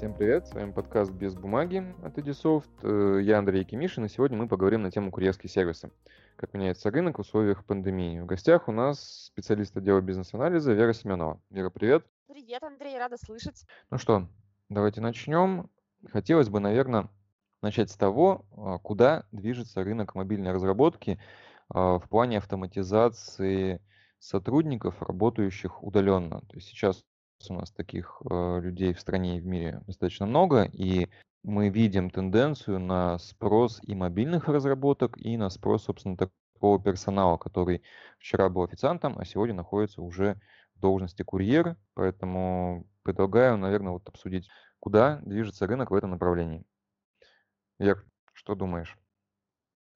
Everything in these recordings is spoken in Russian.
Всем привет, с вами подкаст «Без бумаги» от Edisoft. Э, я Андрей Кимишин, и сегодня мы поговорим на тему курьерские сервисы. Как меняется рынок в условиях пандемии. В гостях у нас специалист отдела бизнес-анализа Вера Семенова. Вера, привет. Привет, Андрей, рада слышать. Ну что, давайте начнем. Хотелось бы, наверное, начать с того, а, куда движется рынок мобильной разработки а, в плане автоматизации сотрудников, работающих удаленно. То есть сейчас у нас таких э, людей в стране и в мире достаточно много, и мы видим тенденцию на спрос и мобильных разработок, и на спрос, собственно, такого персонала, который вчера был официантом, а сегодня находится уже в должности курьера. Поэтому предлагаю, наверное, вот обсудить, куда движется рынок в этом направлении. Вер, что думаешь?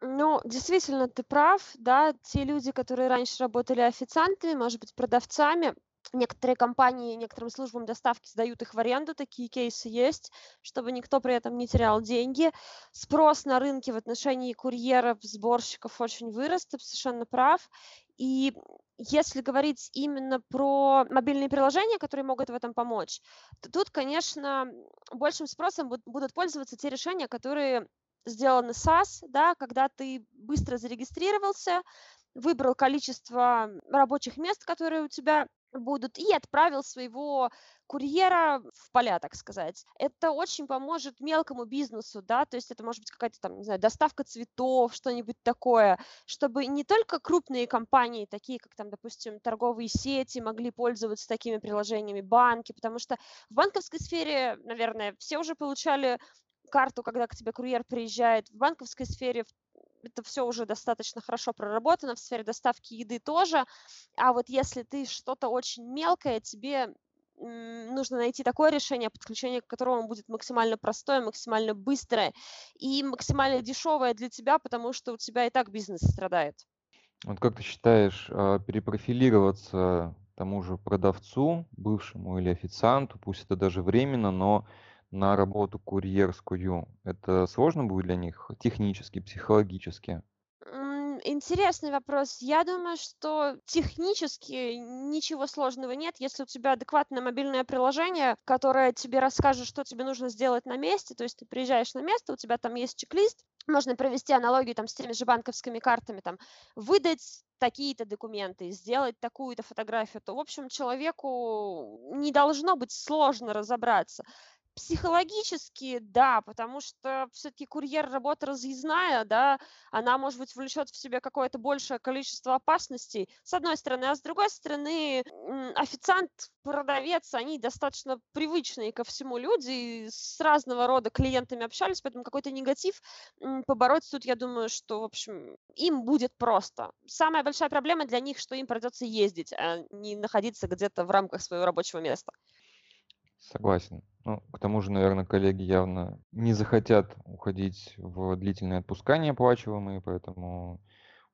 Ну, действительно, ты прав, да, те люди, которые раньше работали официантами, может быть, продавцами, некоторые компании некоторым службам доставки сдают их в аренду, такие кейсы есть, чтобы никто при этом не терял деньги. Спрос на рынке в отношении курьеров, сборщиков очень вырос, ты совершенно прав. И если говорить именно про мобильные приложения, которые могут в этом помочь, то тут, конечно, большим спросом будут пользоваться те решения, которые сделаны SaaS, да, когда ты быстро зарегистрировался, выбрал количество рабочих мест, которые у тебя будут, и отправил своего курьера в поля, так сказать. Это очень поможет мелкому бизнесу, да, то есть это может быть какая-то там, не знаю, доставка цветов, что-нибудь такое, чтобы не только крупные компании, такие как там, допустим, торговые сети, могли пользоваться такими приложениями, банки, потому что в банковской сфере, наверное, все уже получали карту, когда к тебе курьер приезжает. В банковской сфере это все уже достаточно хорошо проработано, в сфере доставки еды тоже. А вот если ты что-то очень мелкое, тебе нужно найти такое решение, подключение к которому будет максимально простое, максимально быстрое и максимально дешевое для тебя, потому что у тебя и так бизнес страдает. Вот как ты считаешь, а, перепрофилироваться тому же продавцу, бывшему или официанту, пусть это даже временно, но на работу курьерскую, это сложно будет для них технически, психологически? Интересный вопрос. Я думаю, что технически ничего сложного нет, если у тебя адекватное мобильное приложение, которое тебе расскажет, что тебе нужно сделать на месте. То есть ты приезжаешь на место, у тебя там есть чек-лист, можно провести аналогию там с теми же банковскими картами, там, выдать такие-то документы, сделать такую-то фотографию, то, в общем, человеку не должно быть сложно разобраться. Психологически, да, потому что все-таки курьер работа разъездная, да, она, может быть, влечет в себе какое-то большее количество опасностей, с одной стороны, а с другой стороны, официант, продавец, они достаточно привычные ко всему люди, с разного рода клиентами общались, поэтому какой-то негатив побороть тут, я думаю, что, в общем, им будет просто. Самая большая проблема для них, что им придется ездить, а не находиться где-то в рамках своего рабочего места. Согласен. Ну, к тому же, наверное, коллеги явно не захотят уходить в длительные отпуска неоплачиваемые, поэтому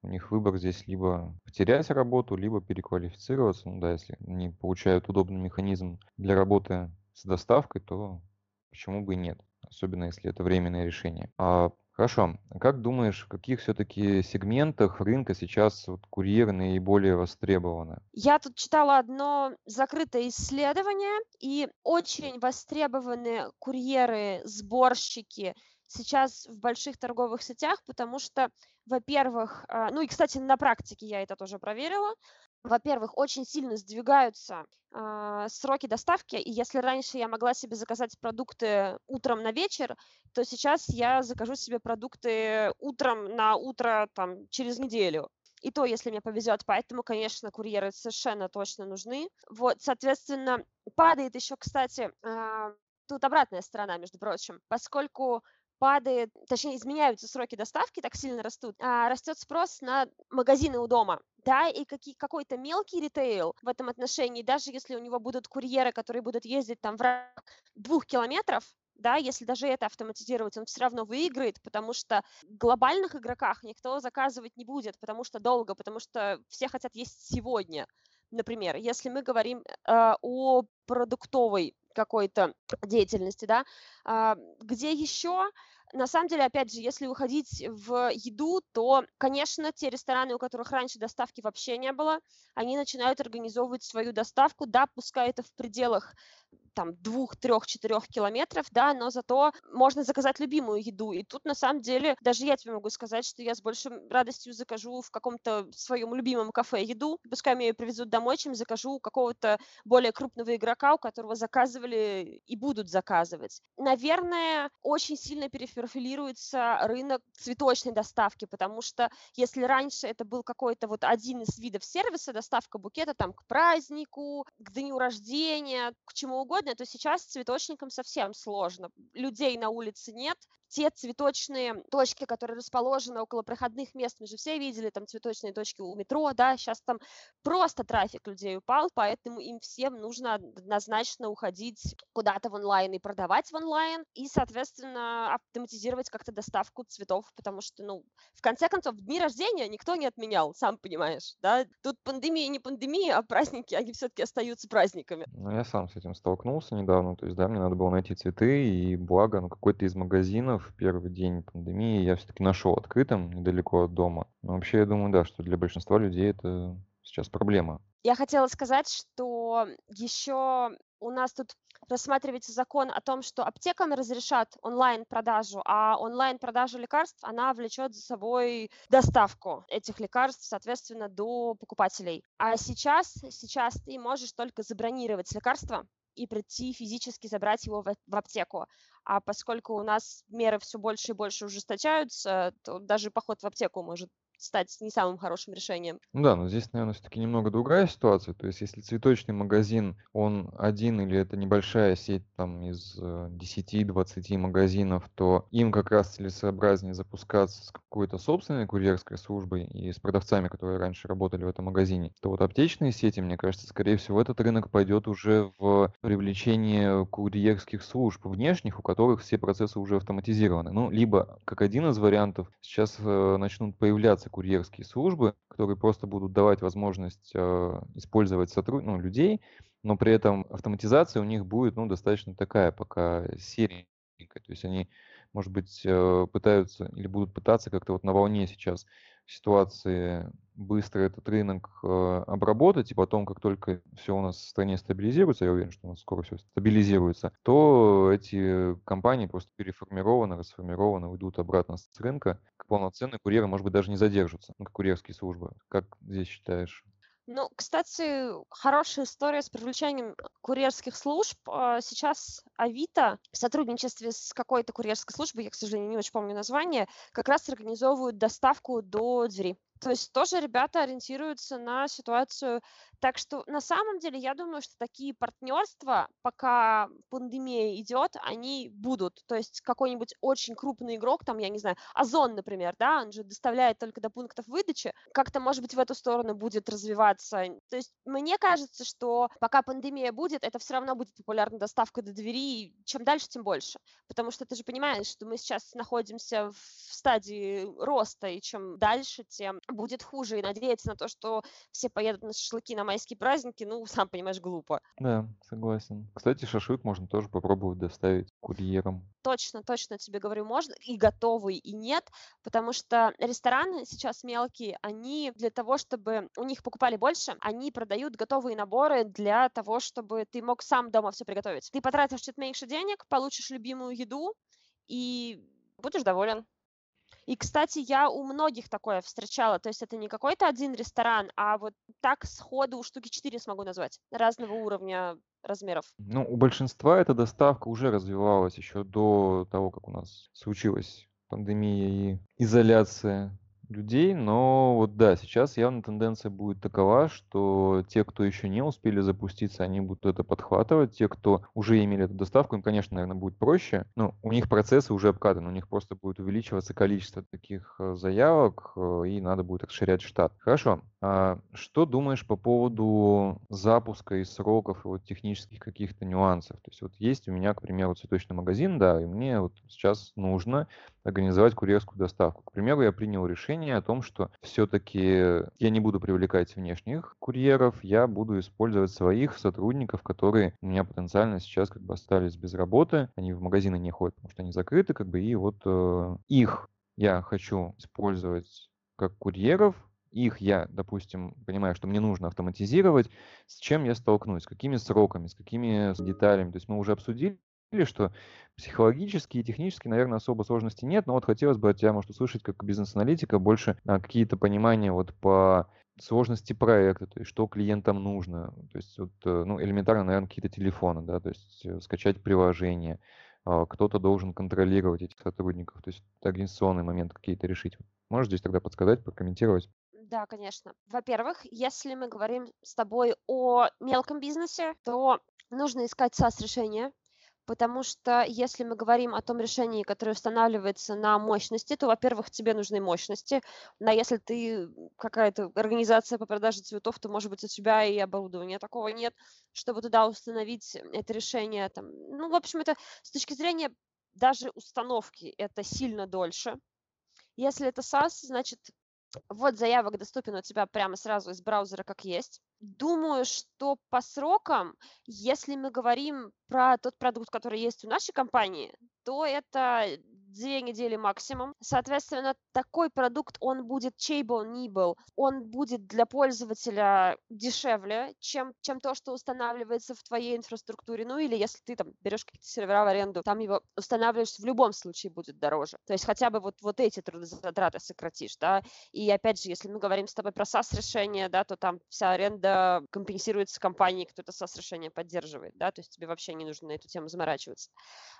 у них выбор здесь либо потерять работу, либо переквалифицироваться. Ну да, если они получают удобный механизм для работы с доставкой, то почему бы и нет, особенно если это временное решение. А Хорошо. Как думаешь, в каких все-таки сегментах рынка сейчас вот курьеры наиболее востребованы? Я тут читала одно закрытое исследование, и очень востребованы курьеры, сборщики сейчас в больших торговых сетях, потому что, во-первых, а, ну и, кстати, на практике я это тоже проверила, во-первых, очень сильно сдвигаются э, сроки доставки, и если раньше я могла себе заказать продукты утром на вечер, то сейчас я закажу себе продукты утром на утро там, через неделю. И то, если мне повезет. Поэтому, конечно, курьеры совершенно точно нужны. Вот, соответственно, падает еще, кстати, э, тут обратная сторона, между прочим, поскольку падает, точнее, изменяются сроки доставки, так сильно растут, а растет спрос на магазины у дома. Да, и какие, какой-то мелкий ритейл в этом отношении, даже если у него будут курьеры, которые будут ездить там в рамках двух километров, да, если даже это автоматизировать, он все равно выиграет, потому что в глобальных игроках никто заказывать не будет, потому что долго, потому что все хотят есть сегодня. Например, если мы говорим э, о продуктовой какой-то деятельности, да, э, где еще на самом деле, опять же, если уходить в еду, то, конечно, те рестораны, у которых раньше доставки вообще не было, они начинают организовывать свою доставку, да, пускай это в пределах там двух, трех, четырех километров, да, но зато можно заказать любимую еду. И тут на самом деле даже я тебе могу сказать, что я с большей радостью закажу в каком-то своем любимом кафе еду, пускай мне ее привезут домой, чем закажу у какого-то более крупного игрока, у которого заказывали и будут заказывать. Наверное, очень сильно перепрофилируется рынок цветочной доставки, потому что если раньше это был какой-то вот один из видов сервиса, доставка букета там к празднику, к дню рождения, к чему угодно, то сейчас цветочникам совсем сложно. Людей на улице нет, те цветочные точки, которые расположены около проходных мест, мы же все видели там цветочные точки у метро, да, сейчас там просто трафик людей упал, поэтому им всем нужно однозначно уходить куда-то в онлайн и продавать в онлайн, и, соответственно, автоматизировать как-то доставку цветов, потому что, ну, в конце концов, дни рождения никто не отменял, сам понимаешь, да, тут пандемия не пандемия, а праздники, они все-таки остаются праздниками. Ну, я сам с этим столкнулся недавно, то есть, да, мне надо было найти цветы, и благо, ну, какой-то из магазинов в первый день пандемии я все-таки нашел открытым недалеко от дома. Но вообще, я думаю, да, что для большинства людей это сейчас проблема. Я хотела сказать, что еще у нас тут рассматривается закон о том, что аптекам разрешат онлайн-продажу, а онлайн-продажа лекарств, она влечет за собой доставку этих лекарств, соответственно, до покупателей. А сейчас, сейчас ты можешь только забронировать лекарство, и прийти физически забрать его в, в аптеку. А поскольку у нас меры все больше и больше ужесточаются, то даже поход в аптеку может стать не самым хорошим решением. Ну да, но здесь, наверное, все-таки немного другая ситуация. То есть, если цветочный магазин, он один или это небольшая сеть там из 10-20 э, магазинов, то им как раз целесообразнее запускаться с какой-то собственной курьерской службой и с продавцами, которые раньше работали в этом магазине. То вот аптечные сети, мне кажется, скорее всего, этот рынок пойдет уже в привлечение курьерских служб внешних, у которых все процессы уже автоматизированы. Ну, либо, как один из вариантов, сейчас э, начнут появляться курьерские службы, которые просто будут давать возможность э, использовать сотруд... ну, людей, но при этом автоматизация у них будет ну, достаточно такая пока серенькая. То есть они, может быть, э, пытаются или будут пытаться как-то вот на волне сейчас ситуации быстро этот рынок э, обработать, и потом, как только все у нас в стране стабилизируется, я уверен, что у нас скоро все стабилизируется, то эти компании просто переформированы, расформированы, уйдут обратно с рынка. Полноценные курьеры, может быть, даже не задержатся, ну, как курьерские службы. Как здесь считаешь? Ну, кстати, хорошая история с привлечением курьерских служб. А, сейчас Авито в сотрудничестве с какой-то курьерской службой, я, к сожалению, не очень помню название, как раз организовывают доставку до двери. То есть тоже ребята ориентируются на ситуацию. Так что на самом деле я думаю, что такие партнерства, пока пандемия идет, они будут. То есть какой-нибудь очень крупный игрок, там, я не знаю, Озон, например, да, он же доставляет только до пунктов выдачи, как-то, может быть, в эту сторону будет развиваться. То есть мне кажется, что пока пандемия будет, это все равно будет популярная доставка до двери, и чем дальше, тем больше. Потому что ты же понимаешь, что мы сейчас находимся в стадии роста, и чем дальше, тем будет хуже. И надеяться на то, что все поедут на шашлыки на майские праздники, ну, сам понимаешь, глупо. Да, согласен. Кстати, шашлык можно тоже попробовать доставить курьером. Точно, точно тебе говорю, можно и готовый, и нет, потому что рестораны сейчас мелкие, они для того, чтобы у них покупали больше, они продают готовые наборы для того, чтобы ты мог сам дома все приготовить. Ты потратишь чуть меньше денег, получишь любимую еду и будешь доволен. И, кстати, я у многих такое встречала. То есть это не какой-то один ресторан, а вот так сходу штуки 4 смогу назвать. Разного уровня размеров. Ну, у большинства эта доставка уже развивалась еще до того, как у нас случилась пандемия и изоляция людей, но вот да, сейчас явно тенденция будет такова, что те, кто еще не успели запуститься, они будут это подхватывать, те, кто уже имели эту доставку, им, конечно, наверное, будет проще, но у них процессы уже обкатаны, у них просто будет увеличиваться количество таких э, заявок, э, и надо будет расширять штат. Хорошо, а что думаешь по поводу запуска и сроков, и вот технических каких-то нюансов? То есть вот есть у меня, к примеру, цветочный магазин, да, и мне вот сейчас нужно организовать курьерскую доставку. К примеру, я принял решение о том, что все-таки я не буду привлекать внешних курьеров, я буду использовать своих сотрудников, которые у меня потенциально сейчас как бы остались без работы, они в магазины не ходят, потому что они закрыты, как бы, и вот э, их я хочу использовать как курьеров, их я, допустим, понимаю, что мне нужно автоматизировать, с чем я столкнусь, с какими сроками, с какими деталями. То есть мы уже обсудили, что психологически и технически, наверное, особо сложностей нет, но вот хотелось бы от тебя, может, услышать как бизнес-аналитика больше а, какие-то понимания вот по сложности проекта, то есть что клиентам нужно, то есть вот, э, ну, элементарно, наверное, какие-то телефоны, да, то есть э, скачать приложение, а, кто-то должен контролировать этих сотрудников, то есть организационный момент какие-то решить. Можешь здесь тогда подсказать, прокомментировать? Да, конечно. Во-первых, если мы говорим с тобой о мелком бизнесе, то нужно искать SaaS-решение, потому что если мы говорим о том решении, которое устанавливается на мощности, то, во-первых, тебе нужны мощности, но если ты какая-то организация по продаже цветов, то, может быть, у тебя и оборудования такого нет, чтобы туда установить это решение. Там. Ну, в общем, это с точки зрения даже установки это сильно дольше. Если это SaaS, значит, вот заявок доступен у тебя прямо сразу из браузера как есть. Думаю, что по срокам, если мы говорим про тот продукт, который есть у нашей компании, то это две недели максимум. Соответственно, такой продукт, он будет, чей бы он ни был, он будет для пользователя дешевле, чем, чем то, что устанавливается в твоей инфраструктуре. Ну или если ты там берешь какие-то сервера в аренду, там его устанавливаешь, в любом случае будет дороже. То есть хотя бы вот, вот эти трудозатраты сократишь, да. И опять же, если мы говорим с тобой про SaaS-решение, да, то там вся аренда компенсируется компанией, кто это SaaS-решение поддерживает, да, то есть тебе вообще не нужно на эту тему заморачиваться.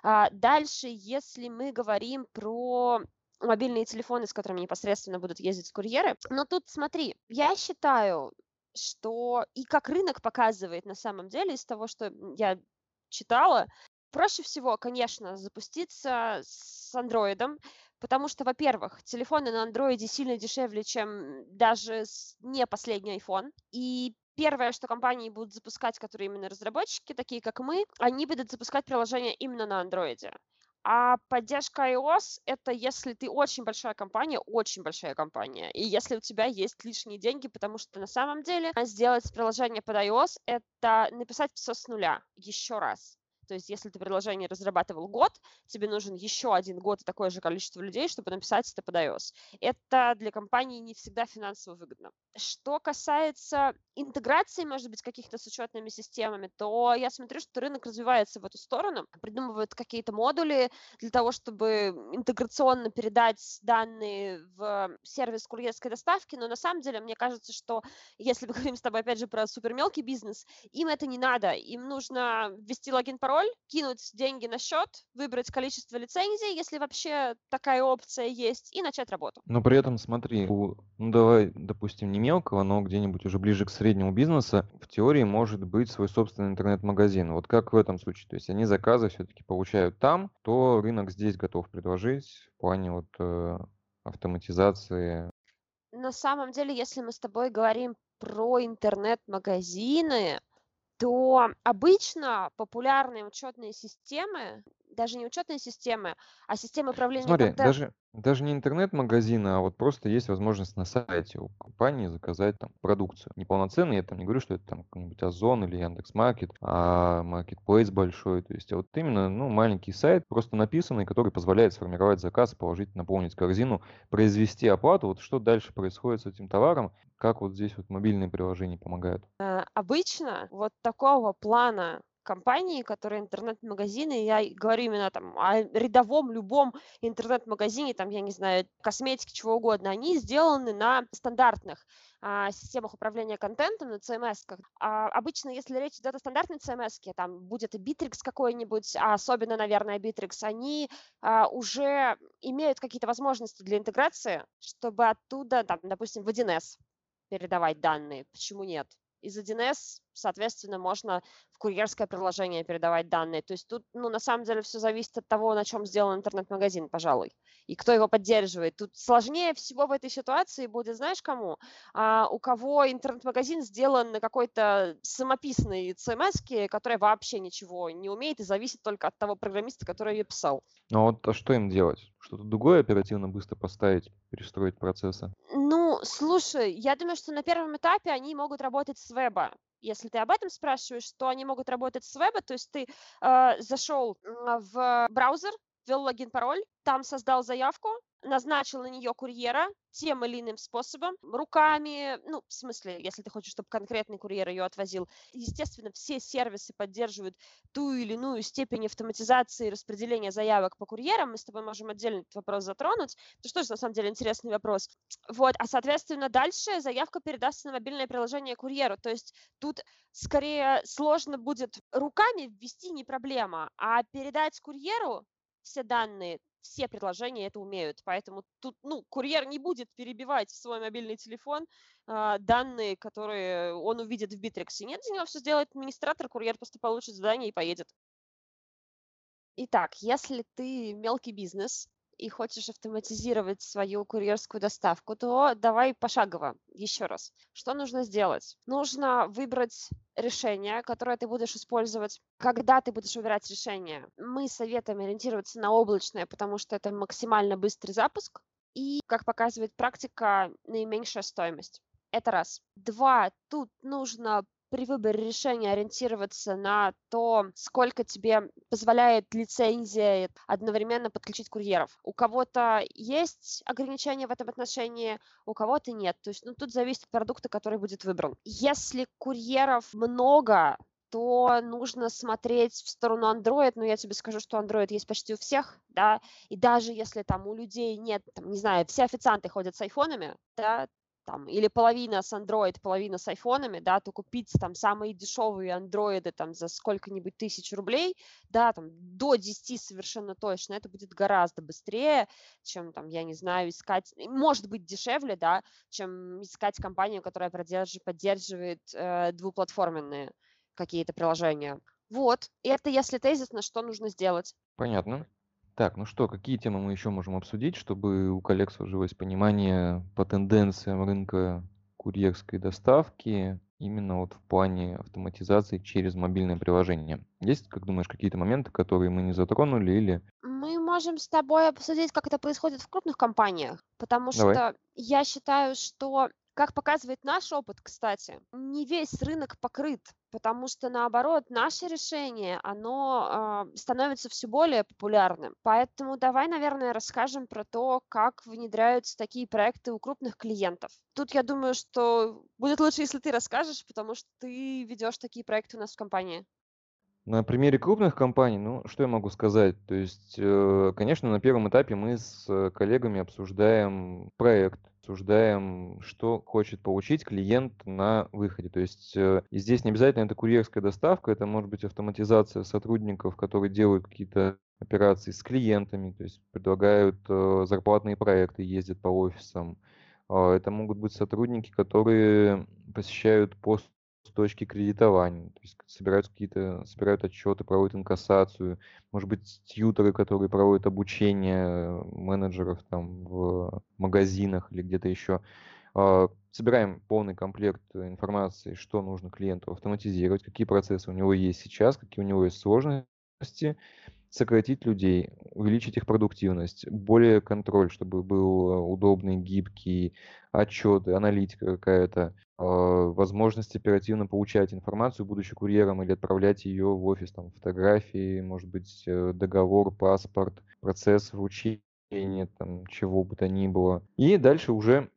А дальше, если мы говорим говорим про мобильные телефоны, с которыми непосредственно будут ездить курьеры. Но тут смотри, я считаю, что и как рынок показывает на самом деле из того, что я читала, проще всего, конечно, запуститься с андроидом, потому что, во-первых, телефоны на андроиде сильно дешевле, чем даже не последний iPhone, и Первое, что компании будут запускать, которые именно разработчики, такие как мы, они будут запускать приложение именно на андроиде. А поддержка iOS — это если ты очень большая компания, очень большая компания, и если у тебя есть лишние деньги, потому что на самом деле сделать приложение под iOS — это написать все с нуля еще раз. То есть если ты приложение разрабатывал год, тебе нужен еще один год и такое же количество людей, чтобы написать это под iOS. Это для компании не всегда финансово выгодно. Что касается интеграции, может быть, каких-то с учетными системами, то я смотрю, что рынок развивается в эту сторону, придумывают какие-то модули для того, чтобы интеграционно передать данные в сервис курьерской доставки, но на самом деле мне кажется, что если мы говорим с тобой опять же про супер мелкий бизнес, им это не надо, им нужно ввести логин, пароль, кинуть деньги на счет, выбрать количество лицензий, если вообще такая опция есть, и начать работу. Но при этом, смотри, у, ну давай, допустим, не мелкого, но где-нибудь уже ближе к среднему бизнесу, в теории может быть свой собственный интернет-магазин. Вот как в этом случае? То есть они заказы все-таки получают там, то рынок здесь готов предложить в плане вот э, автоматизации. На самом деле, если мы с тобой говорим про интернет-магазины, то обычно популярные учетные системы, даже не учетные системы, а системы управления Смотри, контентом. даже, даже не интернет-магазин, а вот просто есть возможность на сайте у компании заказать там продукцию. Неполноценный, я там не говорю, что это там какой-нибудь Озон или Яндекс.Маркет, а маркетплейс большой. То есть а вот именно ну, маленький сайт, просто написанный, который позволяет сформировать заказ, положить, наполнить корзину, произвести оплату. Вот что дальше происходит с этим товаром, как вот здесь вот мобильные приложения помогают? Э, Обычно вот такого плана компании, которые интернет-магазины, я говорю именно там о рядовом любом интернет-магазине, там, я не знаю, косметики, чего угодно, они сделаны на стандартных а, системах управления контентом, на CMS. -ках. А, обычно, если речь идет о стандартной CMS, там будет и Bittrex какой-нибудь, а особенно, наверное, Bittrex, они а, уже имеют какие-то возможности для интеграции, чтобы оттуда, там, допустим, в 1С передавать данные. Почему нет? Из 1С, соответственно, можно в курьерское приложение передавать данные. То есть тут, ну, на самом деле, все зависит от того, на чем сделан интернет-магазин, пожалуй, и кто его поддерживает. Тут сложнее всего в этой ситуации будет, знаешь, кому? А, у кого интернет-магазин сделан на какой-то самописной CMS, которая вообще ничего не умеет и зависит только от того программиста, который ее писал. Ну вот а что им делать? Что-то другое оперативно быстро поставить, перестроить процессы? Ну, слушай, я думаю, что на первом этапе они могут работать с веба. Если ты об этом спрашиваешь, то они могут работать с веба, то есть ты э, зашел в браузер, ввел логин, пароль, там создал заявку, назначил на нее курьера тем или иным способом, руками, ну, в смысле, если ты хочешь, чтобы конкретный курьер ее отвозил. Естественно, все сервисы поддерживают ту или иную степень автоматизации распределения заявок по курьерам. Мы с тобой можем отдельно этот вопрос затронуть. Это что же, на самом деле, интересный вопрос. Вот, а, соответственно, дальше заявка передастся на мобильное приложение курьеру. То есть тут скорее сложно будет руками ввести не проблема, а передать курьеру все данные все предложения это умеют. Поэтому тут, ну, курьер не будет перебивать в свой мобильный телефон э, данные, которые он увидит в Битриксе. Нет, за него все сделает администратор, курьер просто получит задание и поедет. Итак, если ты мелкий бизнес, и хочешь автоматизировать свою курьерскую доставку, то давай пошагово еще раз. Что нужно сделать? Нужно выбрать решение, которое ты будешь использовать. Когда ты будешь выбирать решение, мы советуем ориентироваться на облачное, потому что это максимально быстрый запуск и, как показывает практика, наименьшая стоимость. Это раз. Два, тут нужно при выборе решения ориентироваться на то, сколько тебе позволяет лицензия одновременно подключить курьеров. У кого-то есть ограничения в этом отношении, у кого-то нет. То есть ну, тут зависит от продукта, который будет выбран. Если курьеров много, то нужно смотреть в сторону Android, но я тебе скажу, что Android есть почти у всех, да, и даже если там у людей нет, там, не знаю, все официанты ходят с айфонами, да, там, или половина с Android, половина с айфонами, да, то купить там самые дешевые андроиды там за сколько-нибудь тысяч рублей, да, там до 10 совершенно точно, это будет гораздо быстрее, чем там, я не знаю, искать, может быть дешевле, да, чем искать компанию, которая поддерживает, э, двуплатформенные какие-то приложения. Вот, и это если тезисно, что нужно сделать. Понятно. Так, ну что, какие темы мы еще можем обсудить, чтобы у коллег сложилось понимание по тенденциям рынка курьерской доставки именно вот в плане автоматизации через мобильное приложение? Есть, как думаешь, какие-то моменты, которые мы не затронули или... Мы можем с тобой обсудить, как это происходит в крупных компаниях, потому Давай. что я считаю, что как показывает наш опыт, кстати, не весь рынок покрыт, потому что наоборот наше решение, оно э, становится все более популярным. Поэтому давай, наверное, расскажем про то, как внедряются такие проекты у крупных клиентов. Тут я думаю, что будет лучше, если ты расскажешь, потому что ты ведешь такие проекты у нас в компании. На примере крупных компаний, ну, что я могу сказать? То есть, э, конечно, на первом этапе мы с э, коллегами обсуждаем проект, обсуждаем, что хочет получить клиент на выходе. То есть э, здесь не обязательно это курьерская доставка, это может быть автоматизация сотрудников, которые делают какие-то операции с клиентами, то есть предлагают зарплатные проекты, ездят по офисам. А, это могут быть сотрудники, которые посещают пост с точки кредитования, то есть собирают какие-то, собирают отчеты, проводят инкассацию, может быть, тьютеры, которые проводят обучение менеджеров там в магазинах или где-то еще. А, собираем полный комплект информации, что нужно клиенту автоматизировать, какие процессы у него есть сейчас, какие у него есть сложности, сократить людей, увеличить их продуктивность, более контроль, чтобы был удобный, гибкий, отчеты, аналитика какая-то, а, возможность оперативно получать информацию, будучи курьером, или отправлять ее в офис, там, фотографии, может быть, э, договор, паспорт, процесс вручения, там, чего бы то ни было. И дальше уже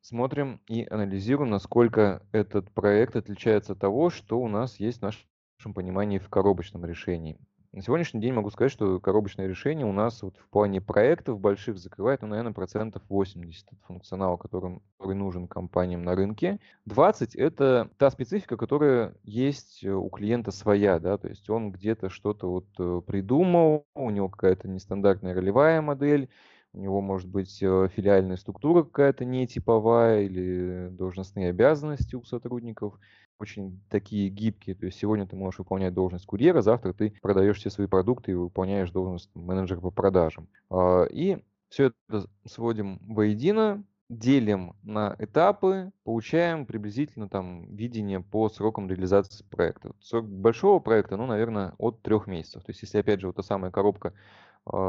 смотрим и анализируем, насколько этот проект отличается от того, что у нас есть в нашем понимании в коробочном решении. На сегодняшний день могу сказать, что коробочное решение у нас вот в плане проектов больших закрывает, ну, наверное, процентов 80 от функционала, который, который нужен компаниям на рынке. 20 — это та специфика, которая есть у клиента своя, да, то есть он где-то что-то вот э, придумал, у него какая-то нестандартная ролевая модель, у него может быть э, филиальная структура какая-то нетиповая или должностные обязанности у сотрудников очень такие гибкие. То есть сегодня ты можешь выполнять должность курьера, завтра ты продаешь все свои продукты и выполняешь должность менеджера по продажам. А, и все это сводим воедино, делим на этапы, получаем приблизительно там видение по срокам реализации проекта. Срок большого проекта, ну, наверное, от трех месяцев. То есть, если, опять же, вот та самая коробка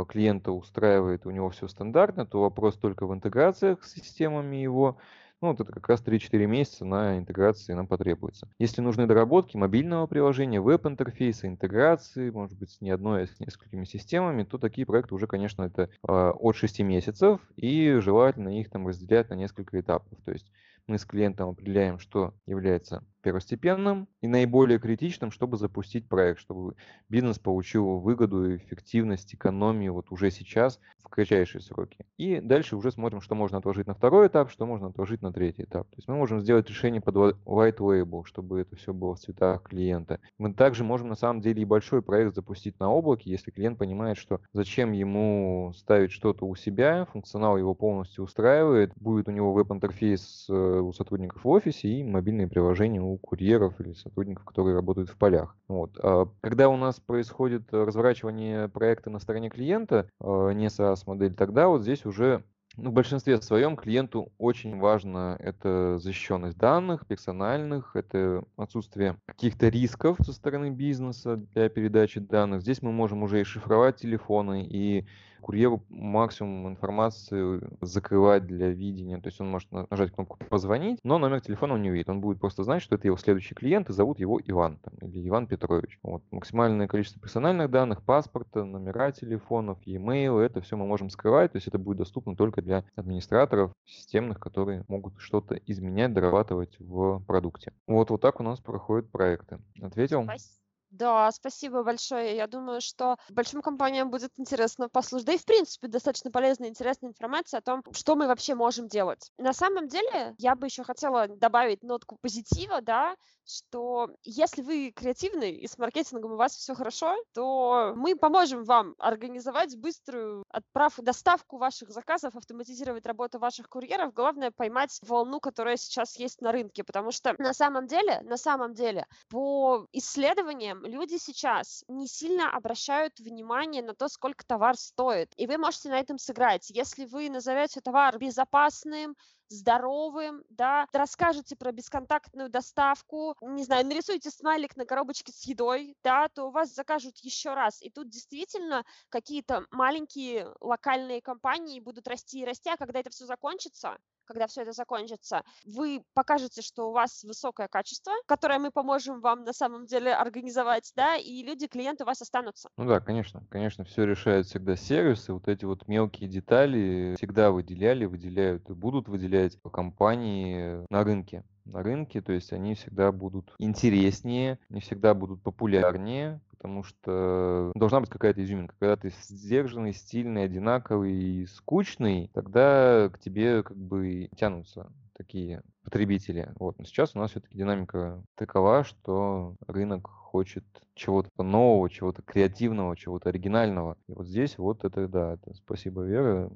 клиента устраивает, у него все стандартно, то вопрос только в интеграциях с системами его, Ну, вот это как раз 3-4 месяца на интеграции нам потребуется. Если нужны доработки мобильного приложения, веб-интерфейса, интеграции, может быть, не одной, а с несколькими системами, то такие проекты уже, конечно, это э, от 6 месяцев, и желательно их там разделять на несколько этапов. То есть мы с клиентом определяем, что является первостепенным и наиболее критичным, чтобы запустить проект, чтобы бизнес получил выгоду, эффективность, экономию вот уже сейчас в кратчайшие сроки. И дальше уже смотрим, что можно отложить на второй этап, что можно отложить на третий этап. То есть мы можем сделать решение под white label, чтобы это все было в цветах клиента. Мы также можем на самом деле и большой проект запустить на облаке, если клиент понимает, что зачем ему ставить что-то у себя, функционал его полностью устраивает, будет у него веб-интерфейс э, у сотрудников в офисе и мобильные приложения у курьеров или сотрудников, которые работают в полях. Вот. А когда у нас происходит разворачивание проекта на стороне клиента, а, не SaaS-модель, тогда вот здесь уже ну, в большинстве своем клиенту очень важно это защищенность данных, персональных, это отсутствие каких-то рисков со стороны бизнеса для передачи данных. Здесь мы можем уже и шифровать телефоны, и курьеру максимум информации закрывать для видения. То есть он может нажать кнопку «Позвонить», но номер телефона он не увидит. Он будет просто знать, что это его следующий клиент, и зовут его Иван там, или Иван Петрович. Вот. Максимальное количество персональных данных, паспорта, номера телефонов, e-mail, это все мы можем скрывать. То есть это будет доступно только для администраторов системных, которые могут что-то изменять, дорабатывать в продукте. Вот, вот так у нас проходят проекты. Ответил? Спасибо. Да, спасибо большое. Я думаю, что большим компаниям будет интересно послушать. Да и, в принципе, достаточно полезная и интересная информация о том, что мы вообще можем делать. На самом деле, я бы еще хотела добавить нотку позитива, да, что если вы креативный и с маркетингом у вас все хорошо, то мы поможем вам организовать быструю отправку, доставку ваших заказов, автоматизировать работу ваших курьеров. Главное поймать волну, которая сейчас есть на рынке, потому что на самом деле, на самом деле, по исследованиям люди сейчас не сильно обращают внимание на то, сколько товар стоит. И вы можете на этом сыграть. Если вы назовете товар безопасным, здоровым, да, расскажете про бесконтактную доставку, не знаю, нарисуйте смайлик на коробочке с едой, да, то у вас закажут еще раз. И тут действительно какие-то маленькие локальные компании будут расти и расти, а когда это все закончится, когда все это закончится, вы покажете, что у вас высокое качество, которое мы поможем вам на самом деле организовать, да, и люди, клиенты у вас останутся. Ну да, конечно, конечно, все решает всегда сервисы, вот эти вот мелкие детали всегда выделяли, выделяют и будут выделять компании на рынке на рынке, то есть они всегда будут интереснее, не всегда будут популярнее, потому что должна быть какая-то изюминка. Когда ты сдержанный, стильный, одинаковый и скучный, тогда к тебе как бы тянутся такие потребители. Вот. Но сейчас у нас все-таки динамика такова, что рынок хочет чего-то нового, чего-то креативного, чего-то оригинального. И вот здесь вот это, да, это спасибо, Вера,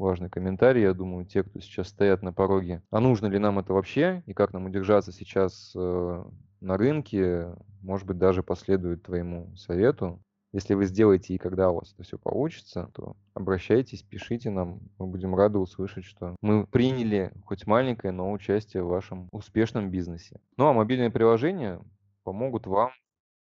важный комментарий, я думаю, те, кто сейчас стоят на пороге. А нужно ли нам это вообще, и как нам удержаться сейчас э, на рынке, может быть, даже последует твоему совету. Если вы сделаете и когда у вас это все получится, то обращайтесь, пишите нам. Мы будем рады услышать, что мы приняли хоть маленькое, но участие в вашем успешном бизнесе. Ну а мобильные приложения помогут вам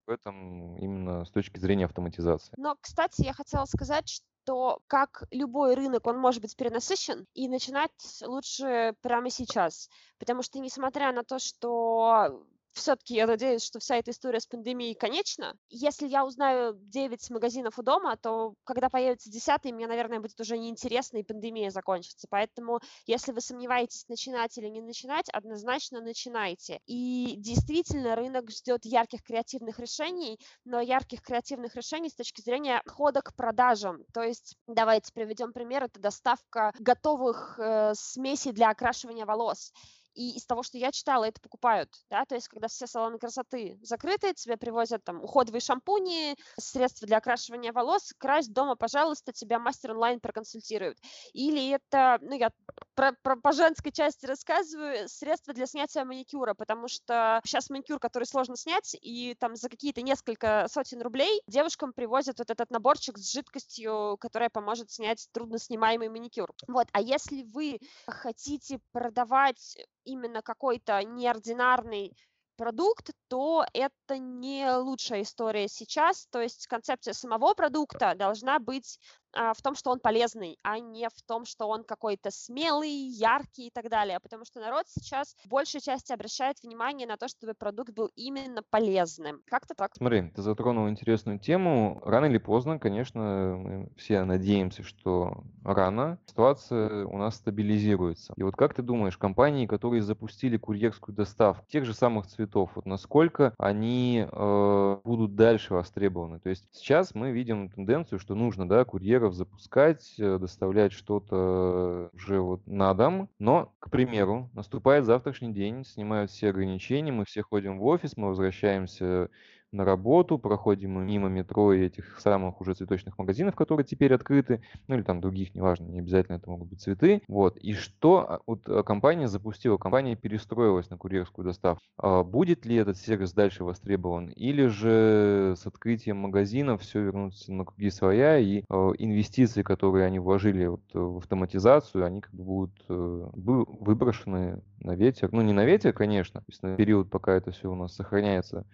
в этом именно с точки зрения автоматизации. Но, кстати, я хотела сказать, что то как любой рынок, он может быть перенасыщен, и начинать лучше прямо сейчас. Потому что, несмотря на то, что все-таки я надеюсь, что вся эта история с пандемией конечна. Если я узнаю 9 магазинов у дома, то когда появится 10, мне, наверное, будет уже неинтересно, и пандемия закончится. Поэтому, если вы сомневаетесь, начинать или не начинать, однозначно начинайте. И действительно, рынок ждет ярких креативных решений, но ярких креативных решений с точки зрения хода к продажам. То есть, давайте приведем пример, это доставка готовых э, смесей для окрашивания волос. И из того, что я читала, это покупают, да, то есть когда все салоны красоты закрыты, тебе привозят там уходовые шампуни, средства для окрашивания волос, крась дома, пожалуйста, тебя мастер онлайн проконсультирует. Или это, ну, я про, про, по женской части рассказываю, средства для снятия маникюра, потому что сейчас маникюр, который сложно снять, и там за какие-то несколько сотен рублей девушкам привозят вот этот наборчик с жидкостью, которая поможет снять трудно снимаемый маникюр. Вот, а если вы хотите продавать именно какой-то неординарный продукт, то это не лучшая история сейчас. То есть концепция самого продукта должна быть в том, что он полезный, а не в том, что он какой-то смелый, яркий и так далее. Потому что народ сейчас в большей части обращает внимание на то, чтобы продукт был именно полезным. Как-то так. Смотри, ты затронул интересную тему. Рано или поздно, конечно, мы все надеемся, что рано ситуация у нас стабилизируется. И вот как ты думаешь, компании, которые запустили курьерскую доставку тех же самых цветов, вот насколько они э, будут дальше востребованы? То есть сейчас мы видим тенденцию, что нужно, да, курьеров запускать, э, доставлять что-то уже вот на дом, но, к примеру, наступает завтрашний день, снимают все ограничения, мы все ходим в офис, мы возвращаемся на работу, проходим мимо метро и этих самых уже цветочных магазинов, которые теперь открыты, ну или там других, неважно, не обязательно это могут быть цветы. Вот. И что а, вот а, компания запустила? Компания перестроилась на курьерскую доставку. А будет ли этот сервис дальше востребован? Или же с открытием магазинов все вернутся на круги своя и инвестиции, которые они вложили вот в автоматизацию, они как бы будут э, выброшены на ветер. Ну, не на ветер, конечно, то есть на период, пока это все у нас сохраняется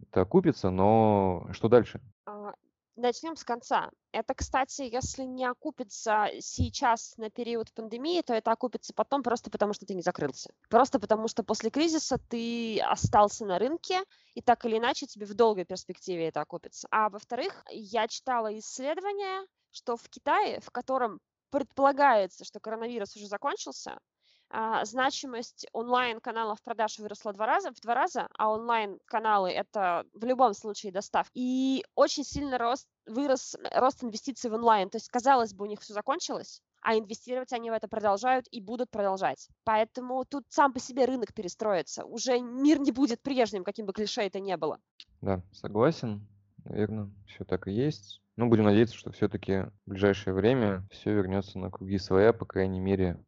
это окупится, но что дальше? А, начнем с конца. Это, кстати, если не окупится сейчас на период пандемии, то это окупится потом просто потому, что ты не закрылся. Просто потому, что после кризиса ты остался на рынке, и так или иначе тебе в долгой перспективе это окупится. А во-вторых, я читала исследование, что в Китае, в котором предполагается, что коронавирус уже закончился, а, значимость онлайн-каналов продаж выросла два раза, в два раза, а онлайн-каналы — это в любом случае доставка. И очень сильно рост, вырос рост инвестиций в онлайн. То есть, казалось бы, у них все закончилось, а инвестировать они в это продолжают и будут продолжать. Поэтому тут сам по себе рынок перестроится. Уже мир не будет прежним, каким бы клише это ни было. Да, согласен. Наверное, все так и есть. Ну, будем надеяться, что все-таки в ближайшее время все вернется на круги своя, по крайней мере,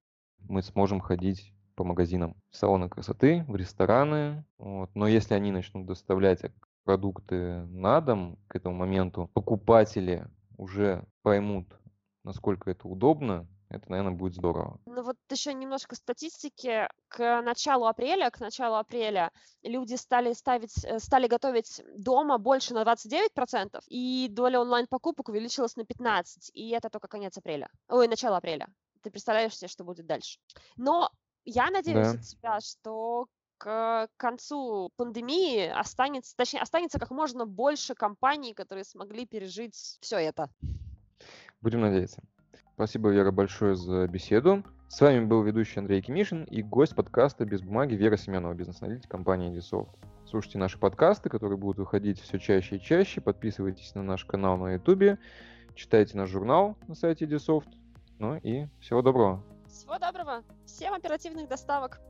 мы сможем ходить по магазинам, в салоны красоты, в рестораны. Вот. Но если они начнут доставлять продукты на дом к этому моменту, покупатели уже поймут, насколько это удобно, это, наверное, будет здорово. Ну вот еще немножко статистики. К началу апреля, к началу апреля люди стали ставить, э, стали готовить дома больше на 29%, и доля онлайн-покупок увеличилась на 15%, и это только конец апреля. Ой, начало апреля ты представляешь себе, что будет дальше. Но я надеюсь да. от себя, что к концу пандемии останется, точнее, останется как можно больше компаний, которые смогли пережить все это. Будем надеяться. Спасибо, Вера, большое за беседу. С вами был ведущий Андрей Кимишин и гость подкаста «Без бумаги» Вера Семенова, бизнес-аналитик компании Edisoft. Слушайте наши подкасты, которые будут выходить все чаще и чаще. Подписывайтесь на наш канал на YouTube. Читайте наш журнал на сайте Edisoft. Ну и всего доброго. Всего доброго. Всем оперативных доставок.